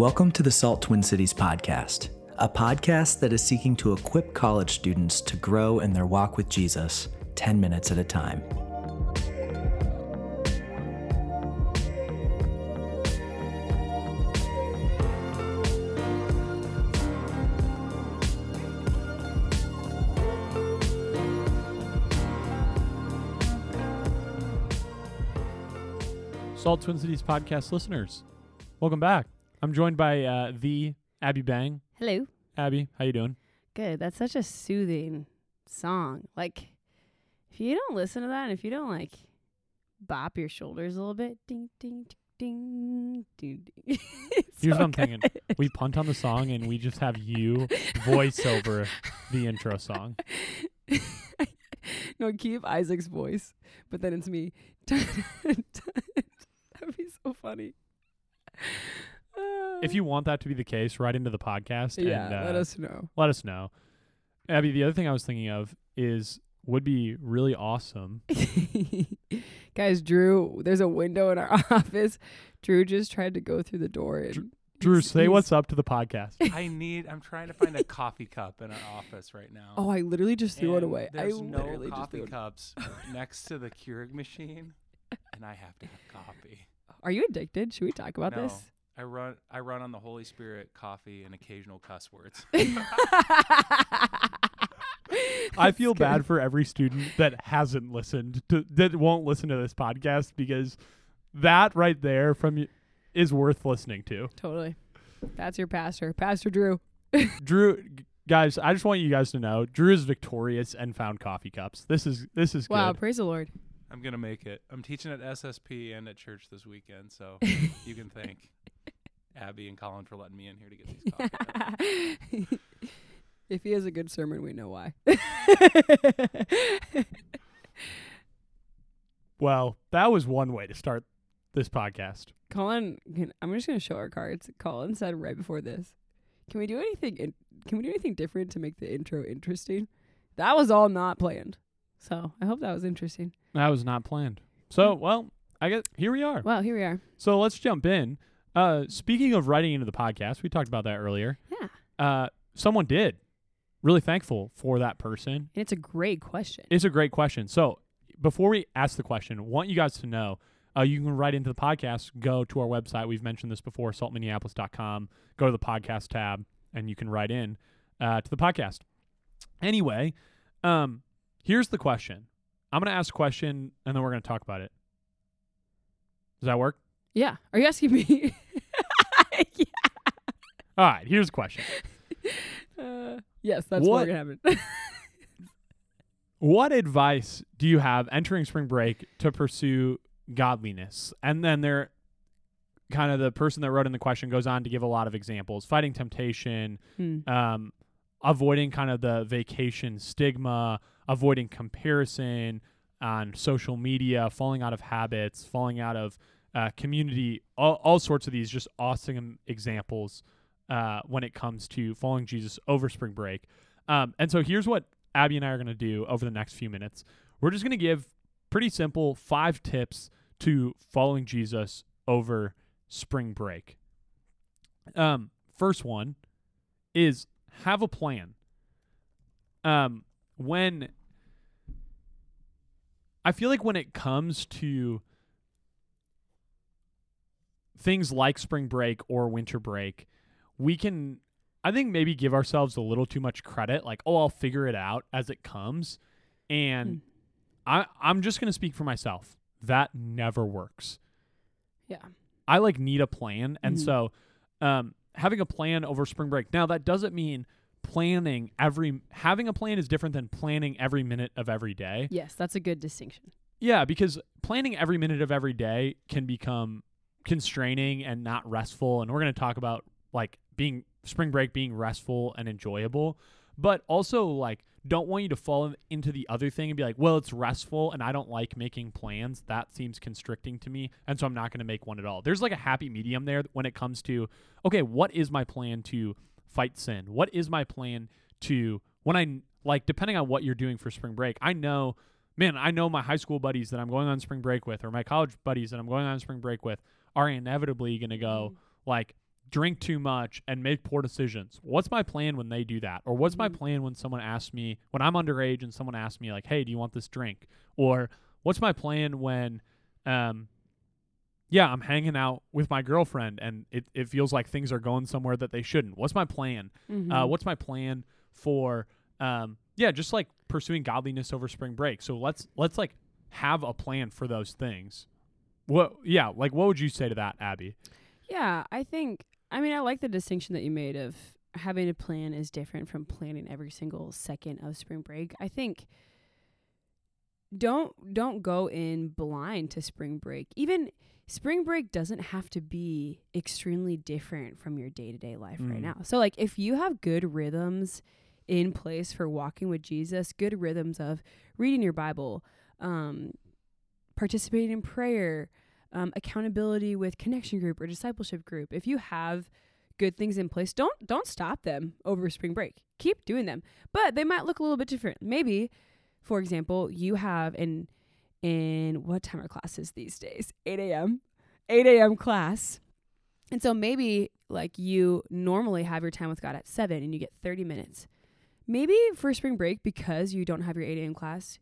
Welcome to the Salt Twin Cities podcast, a podcast that is seeking to equip college students to grow in their walk with Jesus 10 minutes at a time. Salt Twin Cities podcast listeners, welcome back. I'm joined by uh, the Abby Bang. Hello. Abby, how you doing? Good. That's such a soothing song. Like, if you don't listen to that, and if you don't like bop your shoulders a little bit, ding, ding, ding, ding, ding. Here's so what I'm thinking. We punt on the song and we just have you voice over the intro song. no, keep Isaac's voice, but then it's me. That'd be so funny. If you want that to be the case, write into the podcast yeah, and uh, let us know. let us know. Abby, the other thing I was thinking of is would be really awesome. Guys, Drew, there's a window in our office. Drew just tried to go through the door. And Drew, he's- say he's- what's up to the podcast. I need. I'm trying to find a coffee cup in our office right now. Oh, I literally just threw it And away. I There's no literally coffee threw it. cups next to the Keurig machine, and I have to have coffee. Are you addicted? Should we talk about no, this? I run. I run on the Holy Spirit, coffee, and occasional cuss words. I feel bad for every student that hasn't listened to that won't listen to this podcast because that right there from you is worth listening to. Totally. That's your pastor, Pastor Drew. Drew guys, I just want you guys to know Drew is victorious and found coffee cups. This is this is Wow, good. praise the Lord. I'm gonna make it. I'm teaching at SSP and at church this weekend, so you can thank Abby and Colin for letting me in here to get these coffee if he has a good sermon, we know why. Well, that was one way to start this podcast. Colin, can, I'm just gonna show our cards. Colin said right before this, "Can we do anything? In, can we do anything different to make the intro interesting?" That was all not planned. So I hope that was interesting. That was not planned. So, mm. well, I guess here we are. Well, here we are. So let's jump in. Uh, speaking of writing into the podcast, we talked about that earlier. Yeah, Uh, someone did. Really thankful for that person. and it's a great question. It's a great question. So before we ask the question, want you guys to know uh, you can write into the podcast. Go to our website. We've mentioned this before, saltminneapolis.com. Go to the podcast tab, and you can write in uh, to the podcast. Anyway, um, here's the question. I'm going to ask a question, and then we're going to talk about it. Does that work? Yeah. Are you asking me? All right, here's the question. Uh, yes, that's What- what's gonna happen. What advice do you have entering spring break to pursue godliness? And then there kind of the person that wrote in the question goes on to give a lot of examples fighting temptation, Hmm. um, avoiding kind of the vacation stigma, avoiding comparison on social media, falling out of habits, falling out of uh, community, all, all sorts of these just awesome examples uh, when it comes to following Jesus over spring break. Um, and so here's what Abby and I are going to do over the next few minutes. We're just going to give pretty simple five tips to following Jesus over spring break. Um, first one is have a plan. Um, when I feel like when it comes to things like spring break or winter break, we can I think maybe give ourselves a little too much credit like, "Oh, I'll figure it out as it comes." And I I'm just going to speak for myself. That never works. Yeah. I like need a plan, and Mhm. so um, having a plan over spring break. Now that doesn't mean planning every having a plan is different than planning every minute of every day. Yes, that's a good distinction. Yeah, because planning every minute of every day can become constraining and not restful. And we're going to talk about like being spring break being restful and enjoyable, but also like don't want you to fall in- into the other thing and be like, well, it's restful and I don't like making plans. That seems constricting to me. And so I'm not going to make one at all. There's like a happy medium there when it comes to, okay, what is my plan to fight sin? What is my plan to, when I, like, depending on what you're doing for spring break, I know man, I know my high school buddies that I'm going on spring break with, or my college buddies that I'm going on spring break with, are inevitably going to go mm-hmm. like, drink too much and make poor decisions. What's my plan when they do that? Or what's my Mhm. plan when someone asks me when I'm underage and someone asks me like, "Hey, do you want this drink?" Or what's my plan when um yeah, I'm hanging out with my girlfriend and it, it feels like things are going somewhere that they shouldn't. What's my plan? Uh, Mhm. what's my plan for um yeah, just like pursuing godliness over spring break. So let's let's like have a plan for those things. What yeah, like what would you say to that, Abby? Yeah, I think I mean I like the distinction that you made of having a plan is different from planning every single second of spring break. I think don't don't go in blind to spring break. Even spring break doesn't have to be extremely different from your day-to-day life right Mm. now. So like if you have good rhythms in place for walking with Jesus, good rhythms of reading your Bible, um participating in prayer, um, accountability with connection group or discipleship group. If you have good things in place don't don't stop them over spring break. Keep doing them. But they might look a little bit different. Maybe for example you have in in what time are classes these days? 8 a.m 8 a.m class. And so maybe like you normally have your time with god at 7 and you get 30 minutes. Maybe for spring break because you don't have your 8 a.m class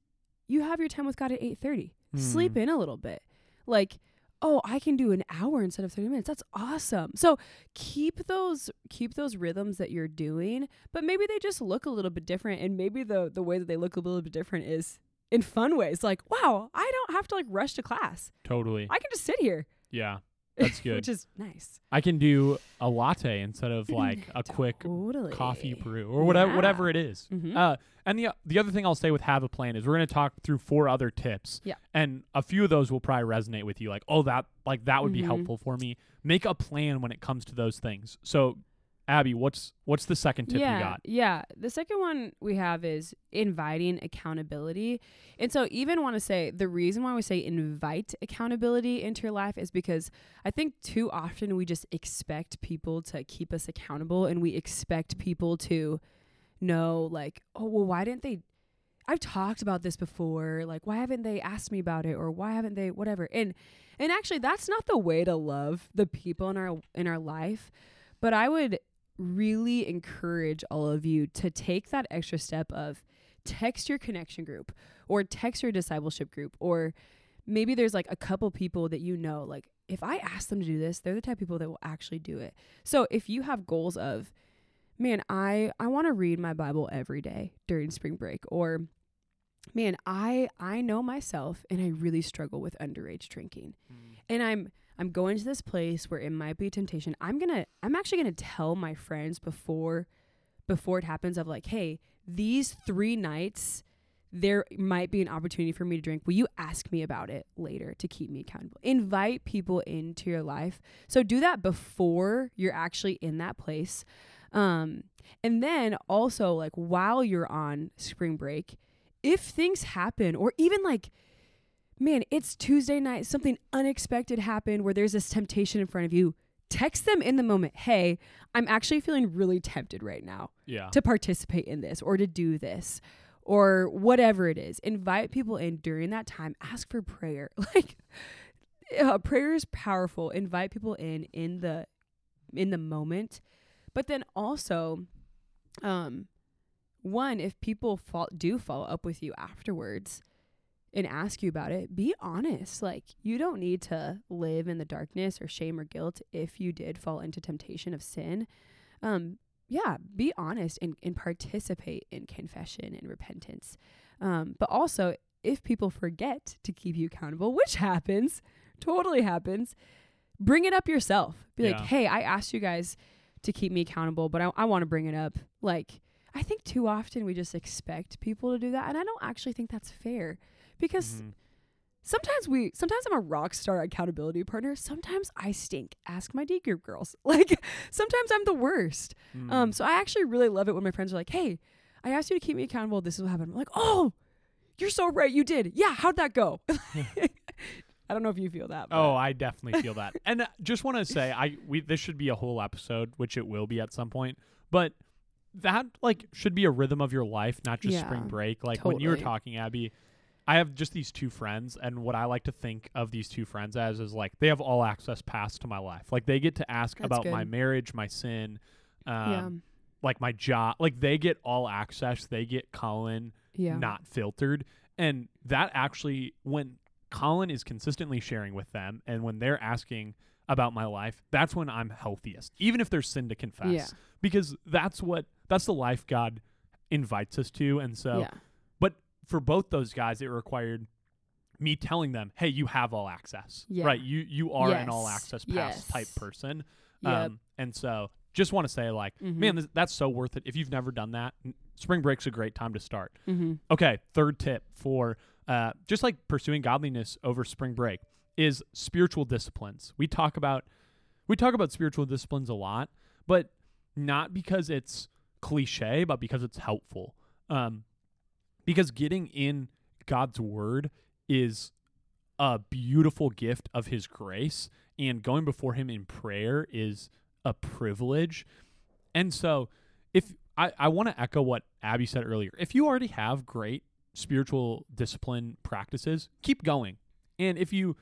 you have your time with god at 8.30 sleep Hmm. in a little bit. Like oh i can do an hour instead of 30 minutes that's awesome so keep those keep those rhythms that you're doing but maybe they just look a little bit different and maybe the the way that they look a little bit different is in fun ways like wow i don't have to like rush to class Totally. i can just sit here yeah. That's good. which is nice I can do a latte instead of like a quick totally coffee brew or whatever Yeah. whatever it is. Mhm. Uh, and the the other thing I'll say with have a plan is we're going to talk through four other tips. Yeah. And a few of those will probably resonate with you like, "Oh, that like that would be Mhm. helpful for me." Make a plan when it comes to those things. So, Abby, what's what's the second tip yeah, you got? Yeah. The second one we have is inviting accountability. And so even want to say the reason why we say invite accountability into your life is because I think too often we just expect people to keep us accountable and we expect people to know like, "Oh, well why didn't they I've talked about this before. Like, why haven't they asked me about it, or why haven't they, whatever? And and actually, that's not the way to love the people in our in our life. But I would really encourage all of you to take that extra step of text your connection group or text your discipleship group or maybe there's like a couple people that you know like if I ask them to do this, they're the type of people that will actually do it. So if you have goals of man, I I want to read my Bible every day during spring break or man, I I know myself and I really struggle with underage drinking. Mm. And I'm I'm going to this place where it might be temptation. I'm going to I'm actually going to tell my friends before before it happens of like, "Hey, these 3 nights there might be an opportunity for me to drink. Will you ask me about it later to keep me accountable? Invite people into your life. So do that before you're actually in that place. Um, and then also like while you're on spring break, if things happen or even like man, it's Tuesday night, something unexpected happened where there's this temptation in front of you, text them in the moment, "Hey, I'm actually feeling really tempted right now Yeah. to participate in this or to do this." Or whatever it is, invite people in during that time. Ask for prayer. Like, uh, prayer is powerful. Invite people in in the in the moment, but then also, um, one if people fall, do follow up with you afterwards and ask you about it, be honest. Like you don't need to live in the darkness or shame or guilt if you did fall into temptation of sin. Um, yeah, be honest and, and participate in confession and repentance. Um, but also, if people forget to keep you accountable, which happens, totally happens, bring it up yourself. Be Yeah. like, hey, I asked you guys to keep me accountable, but I, I want to bring it up. Like, I think too often we just expect people to do that. And I don't actually think that's fair because Mhm. sometimes we sometimes I'm a rock star accountability partner. Sometimes I stink. Ask my D group girls. Like sometimes I'm the worst. Um Mm. so I actually really love it when my friends are like, "Hey, I asked you to keep me accountable. This is what happened." I'm like, "Oh, you're so right. You did. Yeah, how'd that go?" I don't know if you feel that. Oh, I definitely feel that. And uh, just want to say I we this should be a whole episode, which it will be at some point. But that like should be a rhythm of your life, not just spring break. Like when you were talking, Abby, I have just these two friends, and what I like to think of these two friends as is like they have all access pass to my life. Like they get to ask That's about my marriage, my sin, um, yeah. like my job. Like they get all access. They get Colin Yeah. not filtered, and that actually when Colin is consistently sharing with them, and when they're asking about my life, that's when I'm healthiest, even if there's sin to confess, Yeah. because that's what that's the life God invites us to, and so yeah. but for both those guys, it required me telling them, "Hey, you have all access, Yeah. right? You you are an all access pass Yes. type person." Yep. Um, and so, just want to say, like, man, Mhm. this, that's so worth it. If you've never done that, n- spring break's a great time to start. mm-hmm. Okay, third tip for uh, just like pursuing godliness over spring break is spiritual disciplines. We talk about we talk about spiritual disciplines a lot, but not because it's cliche, but because it's helpful. Um, because getting in God's word is a beautiful gift of His grace, and going before Him in prayer is a privilege. And so, if I, I want to echo what Abby said earlier, if you already have great spiritual discipline practices, keep going. And if you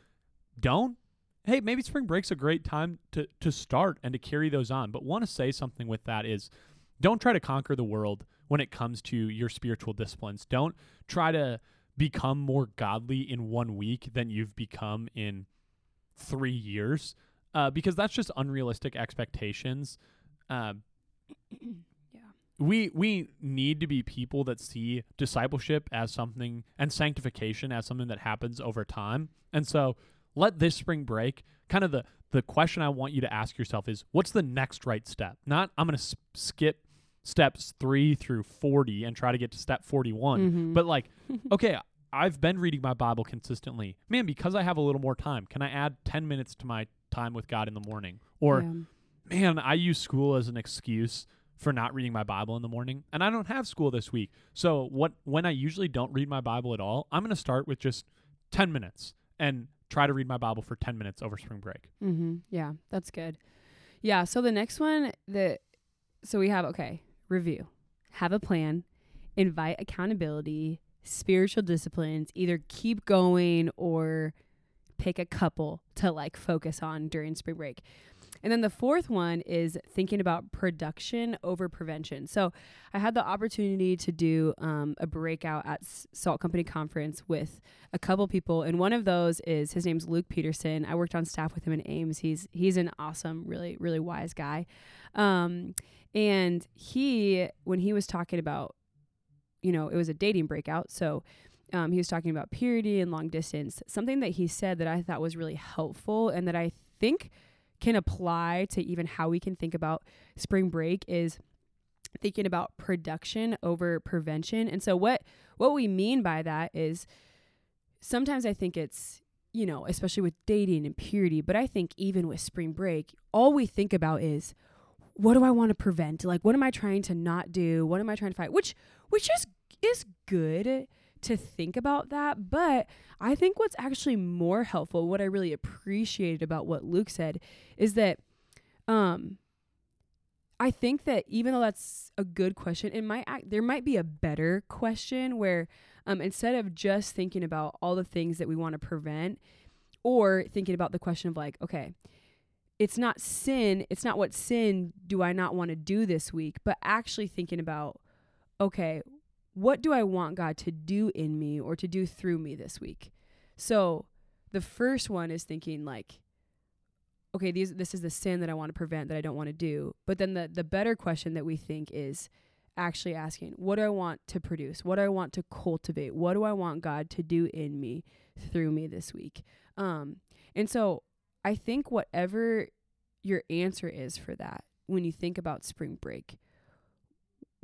don't, hey, maybe spring break's a great time to to start and to carry those on. But want to say something with that is don't try to conquer the world when it comes to your spiritual disciplines. Don't try to become more godly in one week than you've become in three years, uh, because that's just unrealistic expectations. Um, Yeah. we we need to be people that see discipleship as something and sanctification as something that happens over time. And so let this spring break kind of the the question I want you to ask yourself is what's the next right step? Not I'm going to s- skip steps 3 through 40 and try to get to step 41, Mhm. but like okay, I've been reading my Bible consistently. Man, because I have a little more time, can I add 10 minutes to my time with God in the morning? Or Yeah. man, I use school as an excuse for not reading my Bible in the morning, and I don't have school this week. So what when I usually don't read my Bible at all, I'm going to start with just 10 minutes and try to read my Bible for 10 minutes over spring break. Mm-hmm. Yeah, that's good. Yeah. So the next one that so we have okay review, have a plan, invite accountability, spiritual disciplines. Either keep going or pick a couple to like focus on during spring break. And then the fourth one is thinking about production over prevention. So I had the opportunity to do um, a breakout at Salt Company Conference with a couple people, and one of those is his name's Luke Peterson. I worked on staff with him in Ames. He's he's an awesome, really really wise guy, um, and he when he was talking about, you know, it was a dating breakout, so. Um, he was talking about purity and long distance. Something that he said that I thought was really helpful and that I think can apply to even how we can think about spring break is thinking about production over prevention. And so what what we mean by that is sometimes I think it's you know, especially with dating and purity, but I think even with spring break, all we think about is what do I want to prevent? Like what am I trying to not do? What am I trying to fight? Which which is is good to think about that, but I think what's actually more helpful, what I really appreciated about what Luke said is that um I think that even though that's a good question, it might act, there might be a better question where um, instead of just thinking about all the things that we want to prevent, or thinking about the question of like, okay, it's not sin, it's not what sin do I not want to do this week, but actually thinking about, okay, what do I want God to do in me or to do through me this week? So the first one is thinking like, okay, these this is the sin that I want to prevent that I don't want to do. But then the the better question that we think is actually asking, what do I want to produce? What do I want to cultivate? What do I want God to do in me through me this week? Um and so I think whatever your answer is for that when you think about spring break,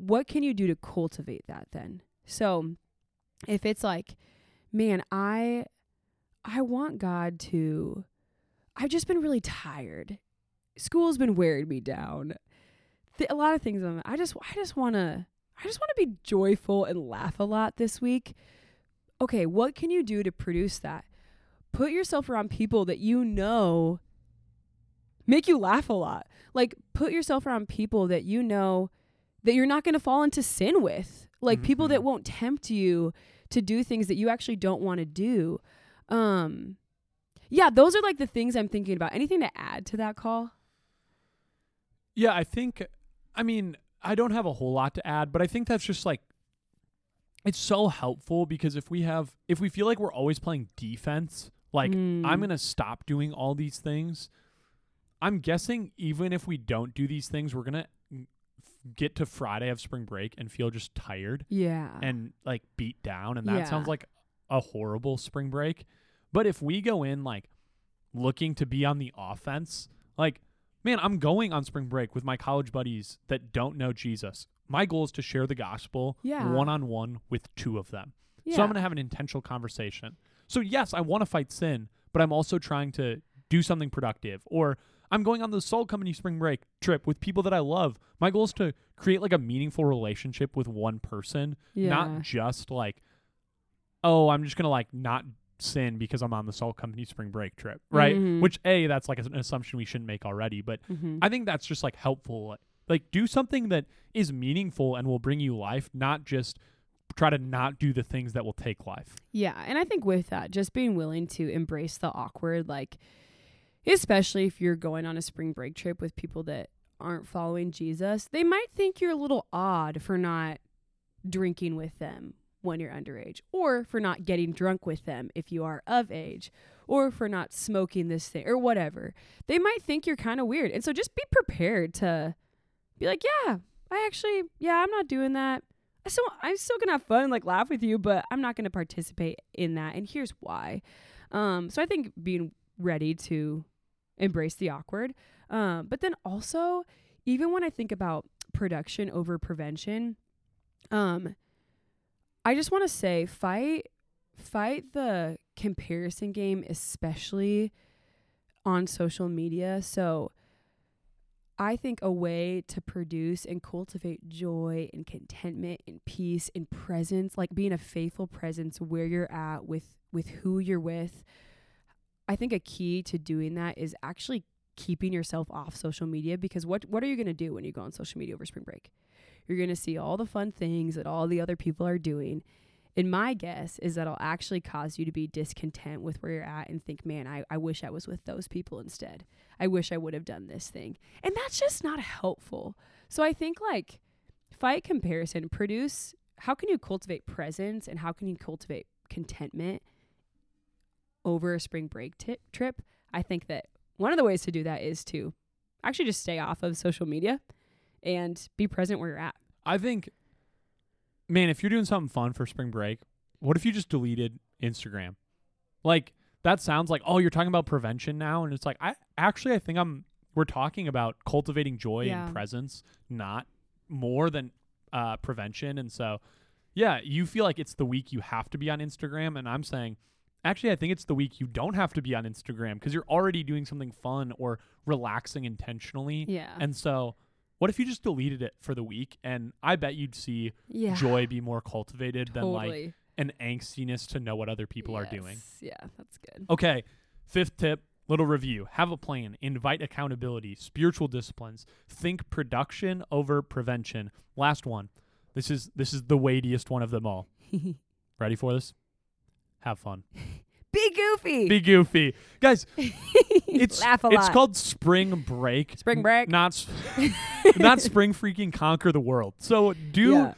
what can you do to cultivate that then? So if it's like, man, I I want God to I've just been really tired. School's been wearing me down. Th- a lot of things. I'm- I just, I just want to, I just want to be joyful and laugh a lot this week. Okay, what can you do to produce that? Put yourself around people that you know make you laugh a lot. Like, put yourself around people that you know that you're not going to fall into sin with. Like, people that Mhm. won't tempt you to do things that you actually don't want to do. Um yeah, those are like the things I'm thinking about. Anything to add to that call? Yeah, I think I mean, I don't have a whole lot to add, but I think that's just like it's so helpful because if we have if we feel like we're always playing defense, like I'm Mm. going to stop doing all these things. I'm guessing even if we don't do these things, we're going to get to Friday of spring break and feel just tired Yeah. and like beat down and that sounds like a horrible spring break. But if we go in like looking to be on the offense, like man, I'm going on spring break with my college buddies that don't know Jesus. My goal is to share the gospel Yeah. one on one with two of them. yeah. So I'm going to have an intentional conversation. So yes, I want to fight sin, but I'm also trying to do something productive. Or I'm going on the Salt Company spring break trip with people that I love. My goal is to create like a meaningful relationship with one person, yeah. not just like, oh, I'm just going to like not sin because I'm on the Salt Company spring break trip, right? Mhm. Which a that's like an assumption we shouldn't make already, but Mhm. I think that's just like helpful. Like do something that is meaningful and will bring you life, not just try to not do the things that will take life. Yeah, and I think with that, just being willing to embrace the awkward, like especially if you're going on a spring break trip with people that aren't following Jesus, they might think you're a little odd for not drinking with them when you're underage, or for not getting drunk with them if you are of age, or for not smoking this thing, or whatever. They might think you're kind of weird. And so just be prepared to be like, yeah, I actually, yeah, I'm not doing that. I so I'm still gonna have fun like laugh with you, but I'm not gonna participate in that. And here's why. Um, so I think being ready to embrace the awkward. Um, but then also, even when I think about production over prevention, um, I just want to say fight fight the comparison game, especially on social media. So I think a way to produce and cultivate joy and contentment and peace and presence, like being a faithful presence where you're at with with who you're with. I think a key to doing that is actually keeping yourself off social media because what what are you going to do when you go on social media over spring break? You're going to see all the fun things that all the other people are doing. And my guess is that'll actually cause you to be discontent with where you're at and think, man, I, I wish I was with those people instead. I wish I would have done this thing. And that's just not helpful. So I think like fight comparison, produce how can you cultivate presence and how can you cultivate contentment over a spring break ti trip? I think that one of the ways to do that is to actually just stay off of social media and be present where you're at. I think, man, if you're doing something fun for spring break, what if you just deleted Instagram? Like that sounds like oh, you're talking about prevention now, and it's like I actually I think I'm we're talking about cultivating joy Yeah. and presence, not more than uh, prevention. And so, yeah, you feel like it's the week you have to be on Instagram, and I'm saying. Actually, I think it's the week you don't have to be on Instagram because you're already doing something fun or relaxing intentionally. Yeah. And so, what if you just deleted it for the week? And I bet you'd see yeah. joy be more cultivated than like an angstiness to know what other people are doing. Yeah, that's good. Okay, fifth tip, little review. Have a plan, invite accountability, spiritual disciplines, think production over prevention. Last one. This is this is the weightiest one of them all. Ready for this? Have fun. Be goofy. Be goofy. Guys, it's Laugh a it's lot. called spring break. Spring break. Not s- not spring freaking conquer the world. So do Yeah.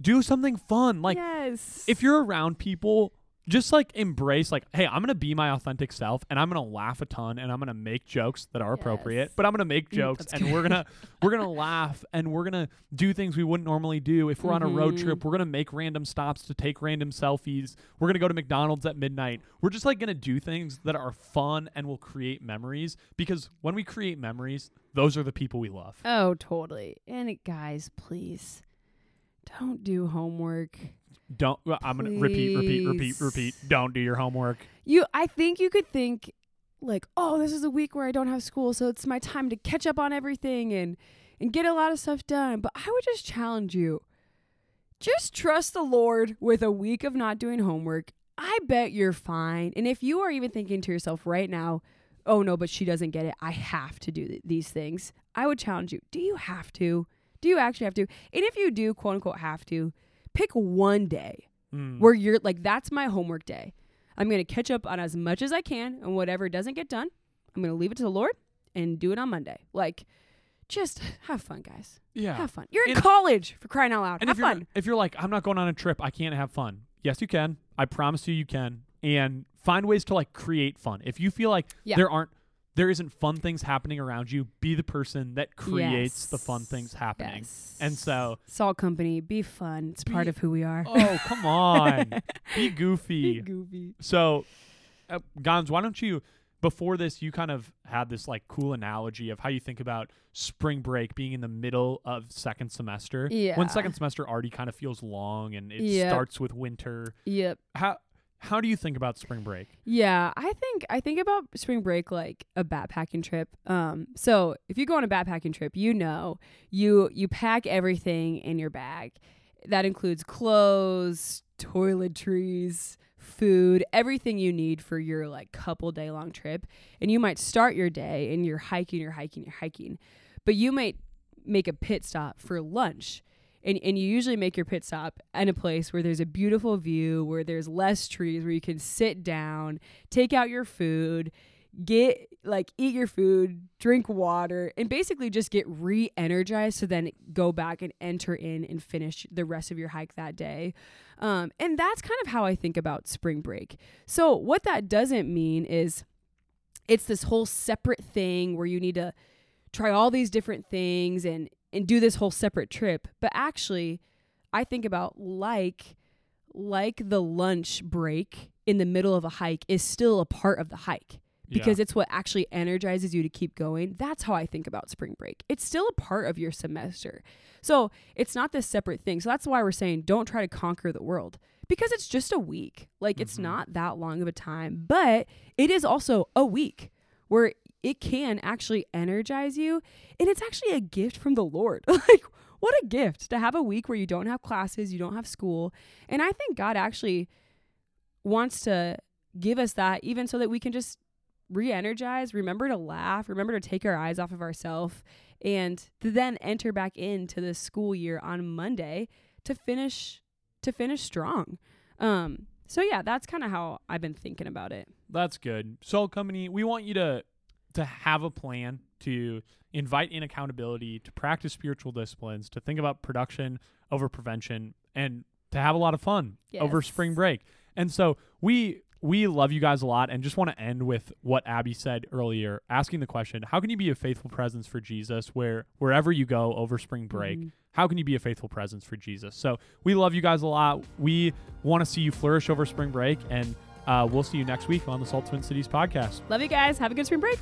do something fun. Like yes. if you're around people, just like embrace like, hey, I'm gonna be my authentic self and I'm gonna laugh a ton and I'm gonna make jokes that are appropriate, but I'm gonna make jokes and we're gonna we're gonna laugh and we're gonna do things we wouldn't normally do. If we're on a road trip, mm-hmm. we're gonna make random stops to take random selfies. We're gonna go to McDonald's at midnight. We're just like gonna do things that are fun and will create memories because when we create memories, those are the people we love. Oh, totally. And guys, please don't do homework. Don't I'm gonna repeat, repeat, repeat, repeat. Don't do your homework. You I think you could think like, "Oh, this is a week where I don't have school, so it's my time to catch up on everything and and get a lot of stuff done." But I would just challenge you. Just trust the Lord with a week of not doing homework. I bet you're fine. And if you are even thinking to yourself right now, "Oh no, but she doesn't get it. I have to do th- these things." I would challenge you. Do you have to? Do you actually have to? And if you do, quote unquote, have to, pick one day Mm. where you're like, that's my homework day. I'm going to catch up on as much as I can, and whatever doesn't get done, I'm going to leave it to the Lord and do it on Monday. Like, just have fun, guys. yeah. Have fun. You're in And- college for crying out loud. And have if you're fun. if you're like, I'm not going on a trip, I can't have fun. Yes, you can. I promise you, you can. And find ways to like create fun. If you feel like Yeah. there aren't, there isn't fun things happening around you, be the person that creates the fun things happening. Yes. And so, Salt Company, be fun. It's part of who we are. oh come on, be goofy. Be goofy. So, uh, Gons, why don't you? Before this, you kind of had this like cool analogy of how you think about spring break being in the middle of second semester. Yeah. When second semester already kind of feels long and it Yep. starts with winter. Yep. How how do you think about spring break? Yeah, I think I think about spring break like a backpacking trip. Um, so if you go on a backpacking trip, you know you you pack everything in your bag. That includes clothes, toiletries, food, everything you need for your like couple day long trip. And you might start your day and you're hiking, you're hiking, you're hiking, but you might make a pit stop for lunch and, and you usually make your pit stop in a place where there's a beautiful view, where there's less trees, where you can sit down, take out your food, get like eat your food, drink water, and basically just get re energized to then go back and enter in and finish the rest of your hike that day. Um, and that's kind of how I think about spring break. So, what that doesn't mean is it's this whole separate thing where you need to try all these different things and and do this whole separate trip. But actually i think about like like the lunch break in the middle of a hike is still a part of the hike because it's what actually energizes you to keep going. That's how i think about spring break. It's still a part of your semester. So it's not this separate thing. So that's why we're saying don't try to conquer the world because it's just a week. Like it's Mhm. not that long of a time but it is also a week where it can actually energize you and it's actually a gift from the lord. Like what a gift to have a week where you don't have classes you don't have school and i think god actually wants to give us that even so that we can just re-energize remember to laugh remember to take our eyes off of ourselves and then enter back into the school year on monday to finish to finish strong. Um so yeah that's kind of how i've been thinking about it. That's good. Salt Company, we want you to to have a plan to invite in accountability, to practice spiritual disciplines, to think about production over prevention, and to have a lot of fun over spring break. And so we we love you guys a lot and just want to end with what Abby said earlier, asking the question, how can you be a faithful presence for Jesus where wherever you go over spring break? Mhm. How can you be a faithful presence for Jesus? So we love you guys a lot. We want to see you flourish over spring break and uh, we'll see you next week on the Salt Twin Cities podcast. love you guys have a good spring break